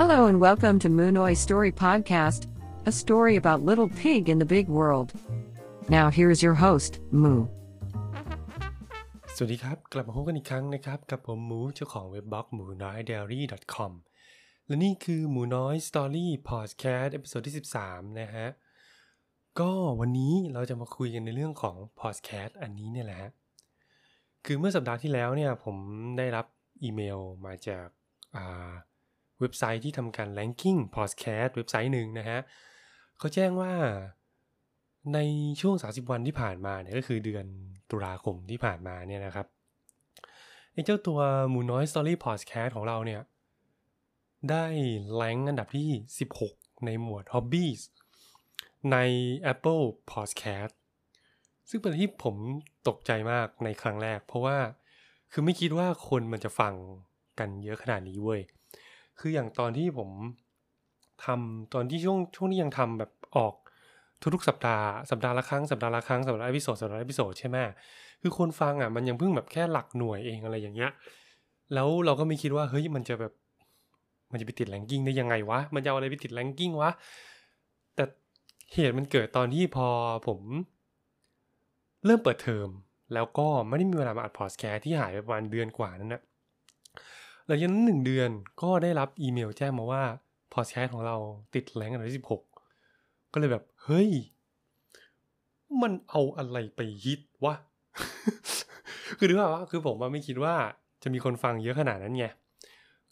Hello and welcome to Moonoy Story Podcast, a story about little pig in the big world. Now here's your host, Moo. สวัสดีครับ กลับมาพบกันอีกครั้งนะครับ กับผมหมูเจ้าของเว็บบล็อกหมูน้อย diary com และนี่คือหมูน้อย Story Podcast episode ที่ 13 นะฮะ ก็วันนี้เราจะมาคุยกันในเรื่องของ Podcast อันนี้เนี่ยแหละ คือเมื่อสัปดาห์ที่แล้วเนี่ย ผมได้รับอีเมลมาจากอ่า ว็บไซต์ที่ทำการ ranking podcast เว็บไซต์หนึ่งนะฮะเขาแจ้งว่าในช่วง 30 วันที่ผ่านมาเนี่ยก็คือเดือนตุลาคมที่ผ่านมาเนี่ยนะครับไอ้เจ้าตัวหมูน้อย Story Podcast ของเราเนี่ย ได้แรงอันดับที่ 16 ในหมวด Hobbies ใน Apple Podcast ซึ่งเป็นที่ผมตกใจมากในครั้งแรก เพราะว่าคือไม่คิดว่าคนมันจะฟังกันเยอะขนาดนี้เว้ย คืออย่างตอนที่ผมทำตอนที่ช่วงช่วงที่ยังทำแบบออกทุกๆสัปดาห์สัปดาห์ละครั้งสัปดาห์ละครั้งสัปดาห์ละ episode สัปดาห์ละ episode ใช่ไหมคือคนฟังอะมันยังเพิ่งแบบแค่หลักหน่วยเองอะไรอย่างเงี้ย แล้วเราก็ไม่คิดว่าเฮ้ยมันจะแบบมันจะไปติด ranking ได้ยังไงวะ มันจะเอาอะไรไปติด ranking วะ แต่เหตุมันเกิดตอนที่พอผมเริ่มเปิดเทอมแล้วก็ไม่ได้มีเวลามาอัดพอดแคสต์ที่หายไปประมาณเดือนกว่านั้นนะ หลังจากนั้นหนึ่งเดือนก็ได้รับอีเมลแจ้งมาว่าพอดแคสต์ของเราติด rank อันดับที่สิบหกก็เลยแบบ เฮ้ย มันเอาอะไรไปฮิตวะ คือรู้ป่าวะคือผมว่าไม่คิดว่าจะมีคนฟังเยอะขนาดนั้นไง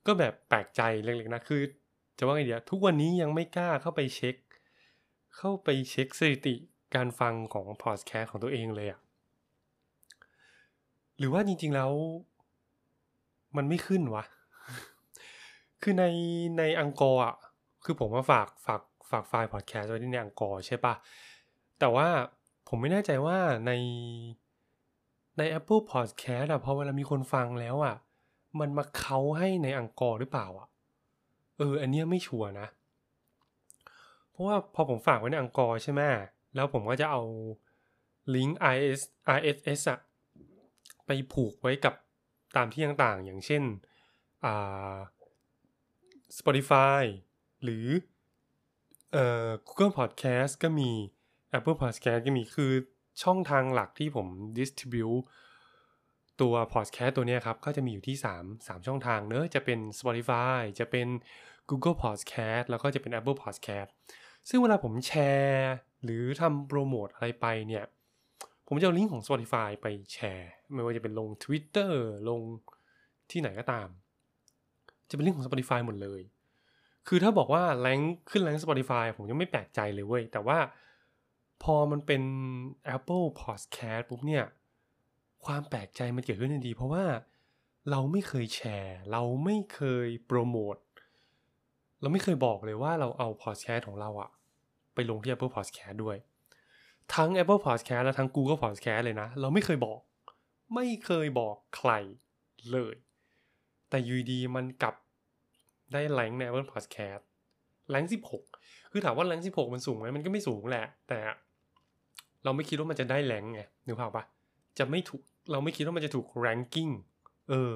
ก็แบบแปลกใจเล็กๆนะ คือ จะว่าไงเดียวทุกวันนี้ยังไม่กล้าเข้าไปเช็ค เข้าไปเช็คสถิติการฟังของพอดแคสต์ของตัวเองเลยอะหรือว่าจริงๆแล้ว มันไม่ขึ้นวะ คือในใน Anchor อะ คือผมมาฝากฝากฝากไฟล์พอดแคสต์ไว้ที่ใน Anchor ใช่ปะ แต่ว่าผมไม่แน่ใจว่าในใน Apple Podcast อะพอเวลามีคนฟังแล้วอะมันมาเขาให้ในอังกอร์หรือเปล่าอะเออ อันเนี้ยไม่ชัวร์นะ เพราะว่าพอผมฝากไว้ในอังกอร์ใช่ไหมแล้วผมก็จะเอาลิงก์ RS RSS อะไปผูกไว้กับ ตามที่ต่างๆ อย่างเช่น Spotify หรือเอ่อ Google Podcast ก็มี Apple Podcast ก็มีคือช่องทางหลักที่ผม distribute ตัว podcast ตัวนี้ครับ ก็จะมีอยู่ที่ 3 3 ช่องทางเนอะจะเป็น Spotify จะเป็น Google Podcast แล้วก็จะเป็น Apple Podcast ซึ่งเวลาผมแชร์ หรือทำโปรโมทอะไรไปเนี่ย ผมจะเอาลิงก์ของ Spotify ไปแชร์ ไม่ว่าจะเป็นลง Twitter ลงที่ไหนก็ตาม จะเป็นลิงก์ของ Spotify หมดเลย คือถ้าบอกว่าแรงขึ้นแรง Spotify ผมยังไม่แปลกใจเลยเว้ย แต่ว่าพอมันเป็น Apple Podcast ปุ๊บเนี่ย ความแปลกใจมันเกิดขึ้นทันทีเพราะว่าเราไม่เคยแชร์ เราไม่เคยโปรโมทเราไม่เคยบอกเลยว่าเราเอา podcast ของเราอะไปลงที่ Apple Podcast ด้วย ทั้ง Apple Podcast และทั้ง Google Podcast เลยนะ เราไม่เคยบอก ไม่เคยบอกใครเลย แต่ยูดีมันกลับได้แรงใน Apple Podcast แรง16 คือถามว่าแรง16 มันสูงไหมมันก็ไม่สูงแหละ แต่เราไม่คิดว่ามันจะได้แรงไงนึกภาพปะจะไม่ถูกเราไม่คิดว่ามันจะถูก ranking เออ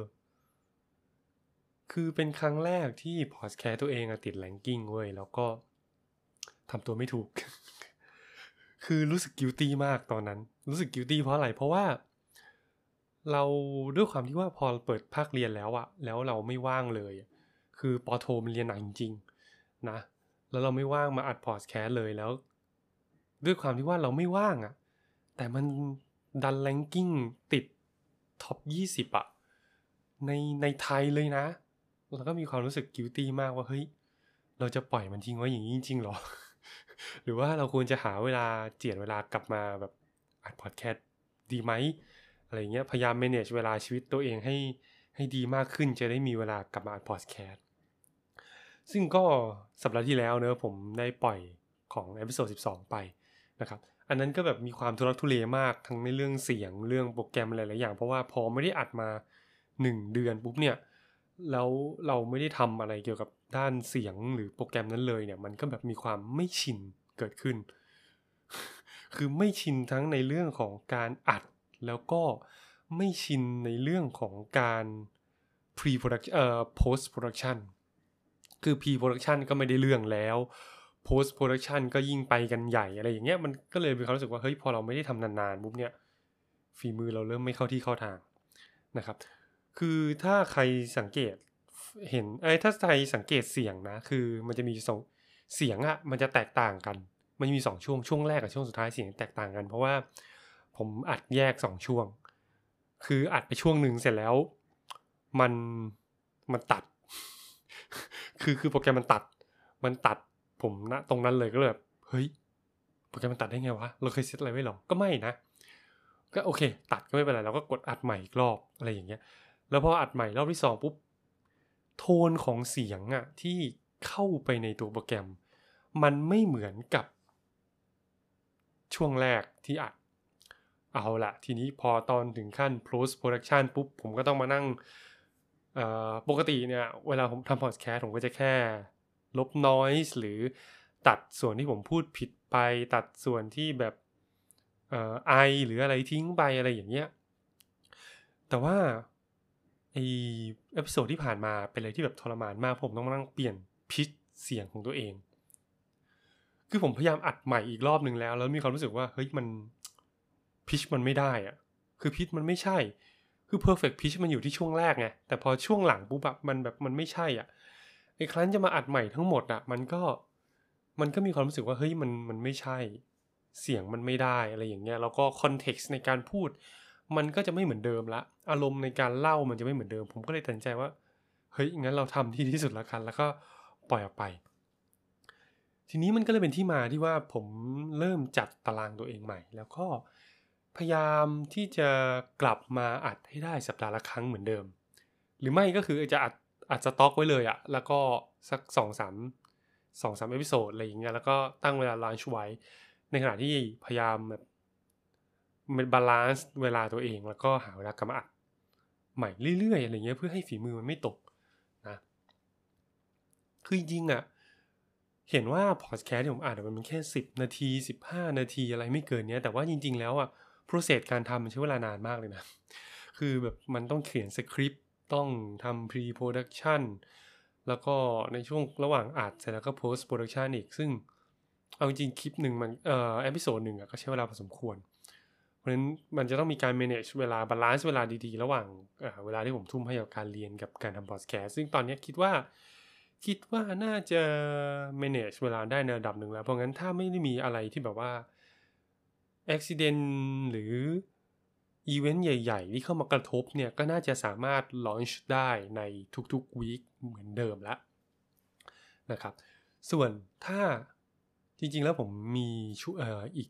คือเป็นครั้งแรกที่พอดแคสต์ตัวเองอะติด ranking เว้ย แล้วก็ทำตัวไม่ถูก คือรู้สึก guilty มากตอนนั้น รู้สึก guilty เพราะอะไร เพราะว่า เราด้วยความที่ว่าพอเปิดภาคเรียนแล้วอะแล้วเราไม่ว่างเลย คือป.โทมันเรียนหนักจริงๆนะ แล้วเราไม่ว่างมาอัดพอดแคสต์เลยแล้ว ด้วยความที่ว่าเราไม่ว่างอะแต่มันดัน ranking ติด top 20อะในในไทยเลยนะ แล้วก็มีความรู้สึกกิ i ตี้มากว่าเฮ้ยเราจะปล่อยมันทิ้งไว้อย่างนี้จริงๆหรอ หรือว่าเราควรจะหาเวลาเจียดเวลากลับมาแบบอัดพอดแคสต์ดีไหมอะไรเงี้ยพยายาม manage เวลาชีวิตตัวเองให้ให้ดีมากขึ้นจะได้มีเวลากลับมาอัดพอดแคสต์ซึ่งก็สัปดาห์ที่แล้วเนอะผมได้ปล่อยของ episode 12 ไปนะครับ อันนั้นก็แบบมีความทุลักทุเลมากทั้งในเรื่องเสียงเรื่องโปรแกรมอะไรหลายอย่าง เพราะว่าพอไม่ได้อัดมา 1 เดือนปุ๊บเนี่ย แล้วเราไม่ได้ทำอะไรเกี่ยวกับด้านเสียงหรือโปรแกรมนั้นเลยเนี่ย มันก็แบบมีความไม่ชินเกิดขึ้น คือไม่ชินทั้งในเรื่องของการอัด แล้วก็ไม่ชินในเรื่องของการ pre production เอ่อ post production คือ pre production ก็ไม่ได้เรื่องแล้ว post production ก็ยิ่งไปกันใหญ่อะไรอย่างเงี้ยมันก็เลยมีความรู้สึกว่าเฮ้ยพอเราไม่ได้ทำนานๆปุ๊บเนี่ยฝีมือเราเริ่มไม่เข้าที่เข้าทางนะครับ คือถ้าใครสังเกตเห็นไอ้ยถ้าใครสังเกตเสียงนะ คือมันจะมีสองเสียงอะมันจะแตกต่างกัน มันมีสองช่วงช่วงแรกกับช่วงสุดท้ายเสียงแตกต่างกัน เพราะว่าผมอัดแยกสองช่วง คืออัดไปช่วงหนึ่งเสร็จแล้ว มันมันตัด คือคือโปรแกรมมันตัด มันตัดผมนะตรงนั้นเลยก็เลยแบบเฮ้ยโปรแกรมมันตัดได้ไงวะเราเคยเซตอะไรไว้หรอก็ไม่นะ ก็โอเค ตัดก็ไม่เป็นไรเราก็กดอัดใหม่อีกรอบอะไรอย่างเงี้ย แล้วพออัดใหม่รอบที่สองปุ๊บ โทนของเสียงอะที่เข้าไปในตัวโปรแกรม มันไม่เหมือนกับ ช่วงแรกที่อัด เอาละทีนี้พอตอนถึงขั้น post production ปุ๊บ ผมก็ต้องมานั่งปกติเนี่ย เวลาผมทำ podcast ผมก็จะแค่ ลบ noise หรือตัดส่วนที่ผมพูดผิดไปตัดส่วนที่แบบไอหรืออะไรทิ้งไปอะไรอย่างเงี้ย แต่ว่า ไอ episode ที่ผ่านมาเป็นอะไรที่แบบทรมานมากผมต้องมานั่งเปลี่ยน pitch เสียงของตัวเอง คือผมพยายามอัดใหม่อีกรอบหนึ่งแล้ว แล้วมีความรู้สึกว่าเฮ้ยมัน pitch มันไม่ได้อะคือ pitch มันไม่ใช่ คือ perfect pitch มันอยู่ที่ช่วงแรกไงแต่พอช่วงหลังปุ๊บแบบมันแบบมันไม่ใช่อะไอ้ครั้นจะมาอัดใหม่ทั้งหมดอะ มันก็มันก็มีความรู้สึกว่าเฮ้ยมันมันไม่ใช่ เสียงมันไม่ได้อะไรอย่างเงี้ยแล้วก็คอนเท็กซ์ในการพูด มันก็จะไม่เหมือนเดิมละ อารมณ์ในการเล่ามันจะไม่เหมือนเดิม ผมก็เลยตัดสินใจว่า เฮ้ย งั้นเราทำที่ที่สุดละกัน แล้วก็ปล่อยออกไป ทีนี้มันก็เลยเป็นที่มาที่ว่าผมเริ่มจัดตารางตัวเองใหม่ แล้วก็พยายามที่จะกลับมาอัดให้ได้สัปดาห์ละครั้งเหมือนเดิม หรือไม่ก็คือจะอัดอัดสต็อกไว้เลยอะแล้วก็สักสองสามสองสาม episode อะไรอย่างเงี้ยแล้วก็ตั้งเวลา launch ไว้ ในขณะที่พยายามแบบ balance เวลาตัวเองแล้วก็หาเวลากลับมาอัดใหม่เรื่อยๆอะไรเงี้ยเพื่อให้ฝีมือมันไม่ตกนะคือจริงๆอะเห็นว่าพอดแคสต์ที่ผมอ่านมันเป็นแค่สิบนาทีสิบห้านาทีอะไรไม่เกินเนี้ย แต่ว่าจริง ๆ แล้วอะ process การทำมันใช้เวลานานมากเลยนะ คือแบบมันต้องเขียนสคริปต์ต้องทำ pre production แล้วก็ในช่วงระหว่างอัดเสร็จแล้วก็ post production อีก ซึ่งเอาจริงคลิปหนึ่งมันเอ่อ episode หนึ่งอะก็ใช้เวลาพอสมควร เพราะฉะนั้นมันจะต้องมีการ manage เวลา balance เวลาดีๆ ระหว่างเวลาที่ผมทุ่มให้กับการเรียนกับการทำ podcast ซึ่งตอนนี้คิดว่า คิดว่าน่าจะ manage เวลาได้ในระดับหนึ่งแล้ว เพราะงั้นถ้าไม่ได้มีอะไรที่แบบว่าอุบัติเหตุหรืออีเวนต์ใหญ่ ๆ ที่เข้ามากระทบเนี่ย ก็น่าจะสามารถ launch ได้ในทุกๆ week เหมือนเดิมแล้วนะครับ ส่วนถ้าจริงๆแล้วผมมีชุออีก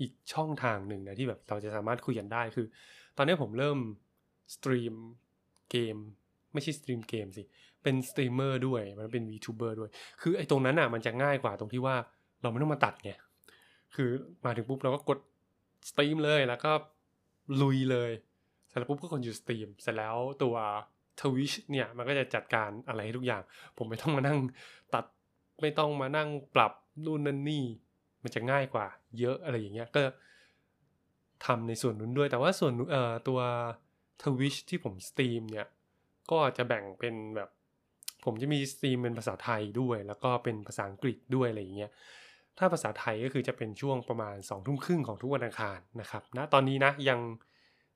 อีกช่องทางหนึ่งนะที่แบบเราจะสามารถคุยกันได้คือ ตอนนี้ผมเริ่ม stream เกมไม่ใช่ stream เกมสิ เป็นสตรีมเมอร์ด้วย มันเป็น VTuber ด้วย คือไอ้ตรงนั้นอะมันจะง่ายกว่าตรงที่ว่าเราไม่ต้องมาตัดไง คือมาถึงปุ๊บเราก็กด stream เลยแล้วก็ลุยเลย เสร็จแล้วปุ๊บก็คนอยู่ stream เสร็จแล้วตัว Twitch เนี่ยมันก็จะจัดการอะไรให้ทุกอย่าง ผมไม่ต้องมานั่งตัดไม่ต้องมานั่งปรับนู่นนั่นนี่ มันจะง่ายกว่า เยอะอะไรอย่างเงี้ยก็ทำในส่วนนู้นด้วย แต่ว่าส่วนเอ่อตัว Twitch ที่ผม stream เนี่ยก็จะแบ่งเป็นแบบ ผมจะมี stream เป็นภาษาไทยด้วย แล้วก็เป็นภาษาอังกฤษด้วยอะไรอย่างเงี้ยถ้าภาษาไทยก็คือจะเป็นช่วงประมาณสองทุ่มครึ่งของทุกวันอังคารนะครับณนะตอนนี้นะยัง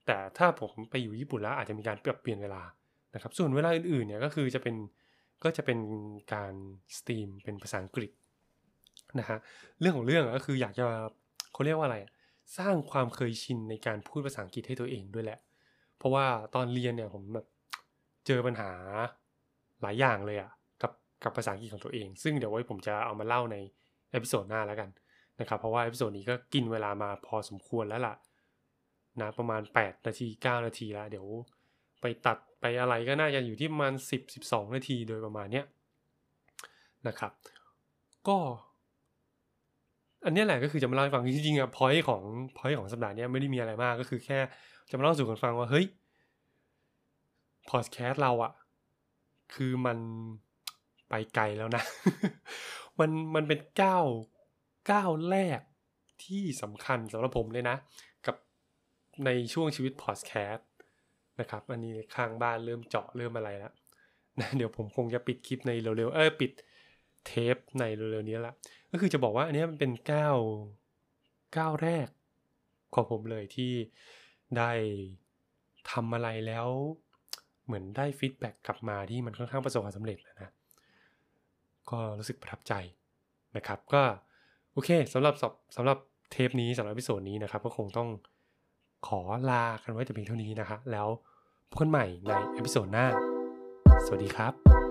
แต่ถ้าผมไปอยู่ญี่ปุ่นแล้วอาจจะมีการปรับเปลี่ยนเวลานะครับ ส่วนเวลาอื่นๆเนี่ยก็คือจะเป็นก็จะเป็นการ stream เป็นภาษาอังกฤษ นะฮะเรื่องของเรื่องก็คืออยากจะเขาเรียกว่าอะไร สร้างความเคยชินในการพูดภาษาอังกฤษให้ตัวเองด้วยแหละ เพราะว่าตอนเรียนเนี่ยผมแบบเจอปัญหาหลายอย่างเลยอะกับกับภาษาอังกฤษของตัวเอง ซึ่งเดี๋ยวไว้ผมจะเอามาเล่าใน episode หน้าแล้วกันนะครับเพราะว่า episode นี้ก็กินเวลามาพอสมควรแล้วล่ะนะประมาณ 8 นาที 9 นาทีแล้ว เดี๋ยวไปตัดไปอะไรก็น่าจะอยู่ที่ประมาณ 10 12 นาทีโดยประมาณเนี้ยนะครับ ก็ อันนี้แหละก็คือจะมาเล่าให้ฟังจริงๆอะ point ของพอยต์ของสัปดาห์นี้ไม่ได้มีอะไรมากก็คือแค่จะมาเล่าสู่กันฟังว่าเฮ้ยพอดแคสต์เราอะคือมันไปไกลแล้วนะ มันมันเป็นก้าวก้าวแรกที่สำคัญสำหรับผมเลยนะ กับในช่วงชีวิตพอดแคสต์นะครับ อันนี้ข้างบ้านเริ่มเจาะเริ่มอะไรแล้วนะเดี๋ยวผมคงจะปิดคลิปในเร็วๆเออปิด เทปในเร็วๆนี้ละก็คือจะบอกว่าอันนี้มันเป็นก้าวก้าวแรกของผมเลยที่ได้ทำอะไรแล้วเหมือนได้ feedback กลับมาที่มันค่อนข้างประสบความสำเร็จแล้วนะ ก็รู้สึกประทับใจนะครับ ก็โอเคสำหรับสำหรับเทปนี้สำหรับ episode นี้นะครับ ก็คงต้องขอลากันไว้แต่เพียงเท่านี้นะฮะแล้วพบกันใหม่ใน episode หน้า สวัสดีครับ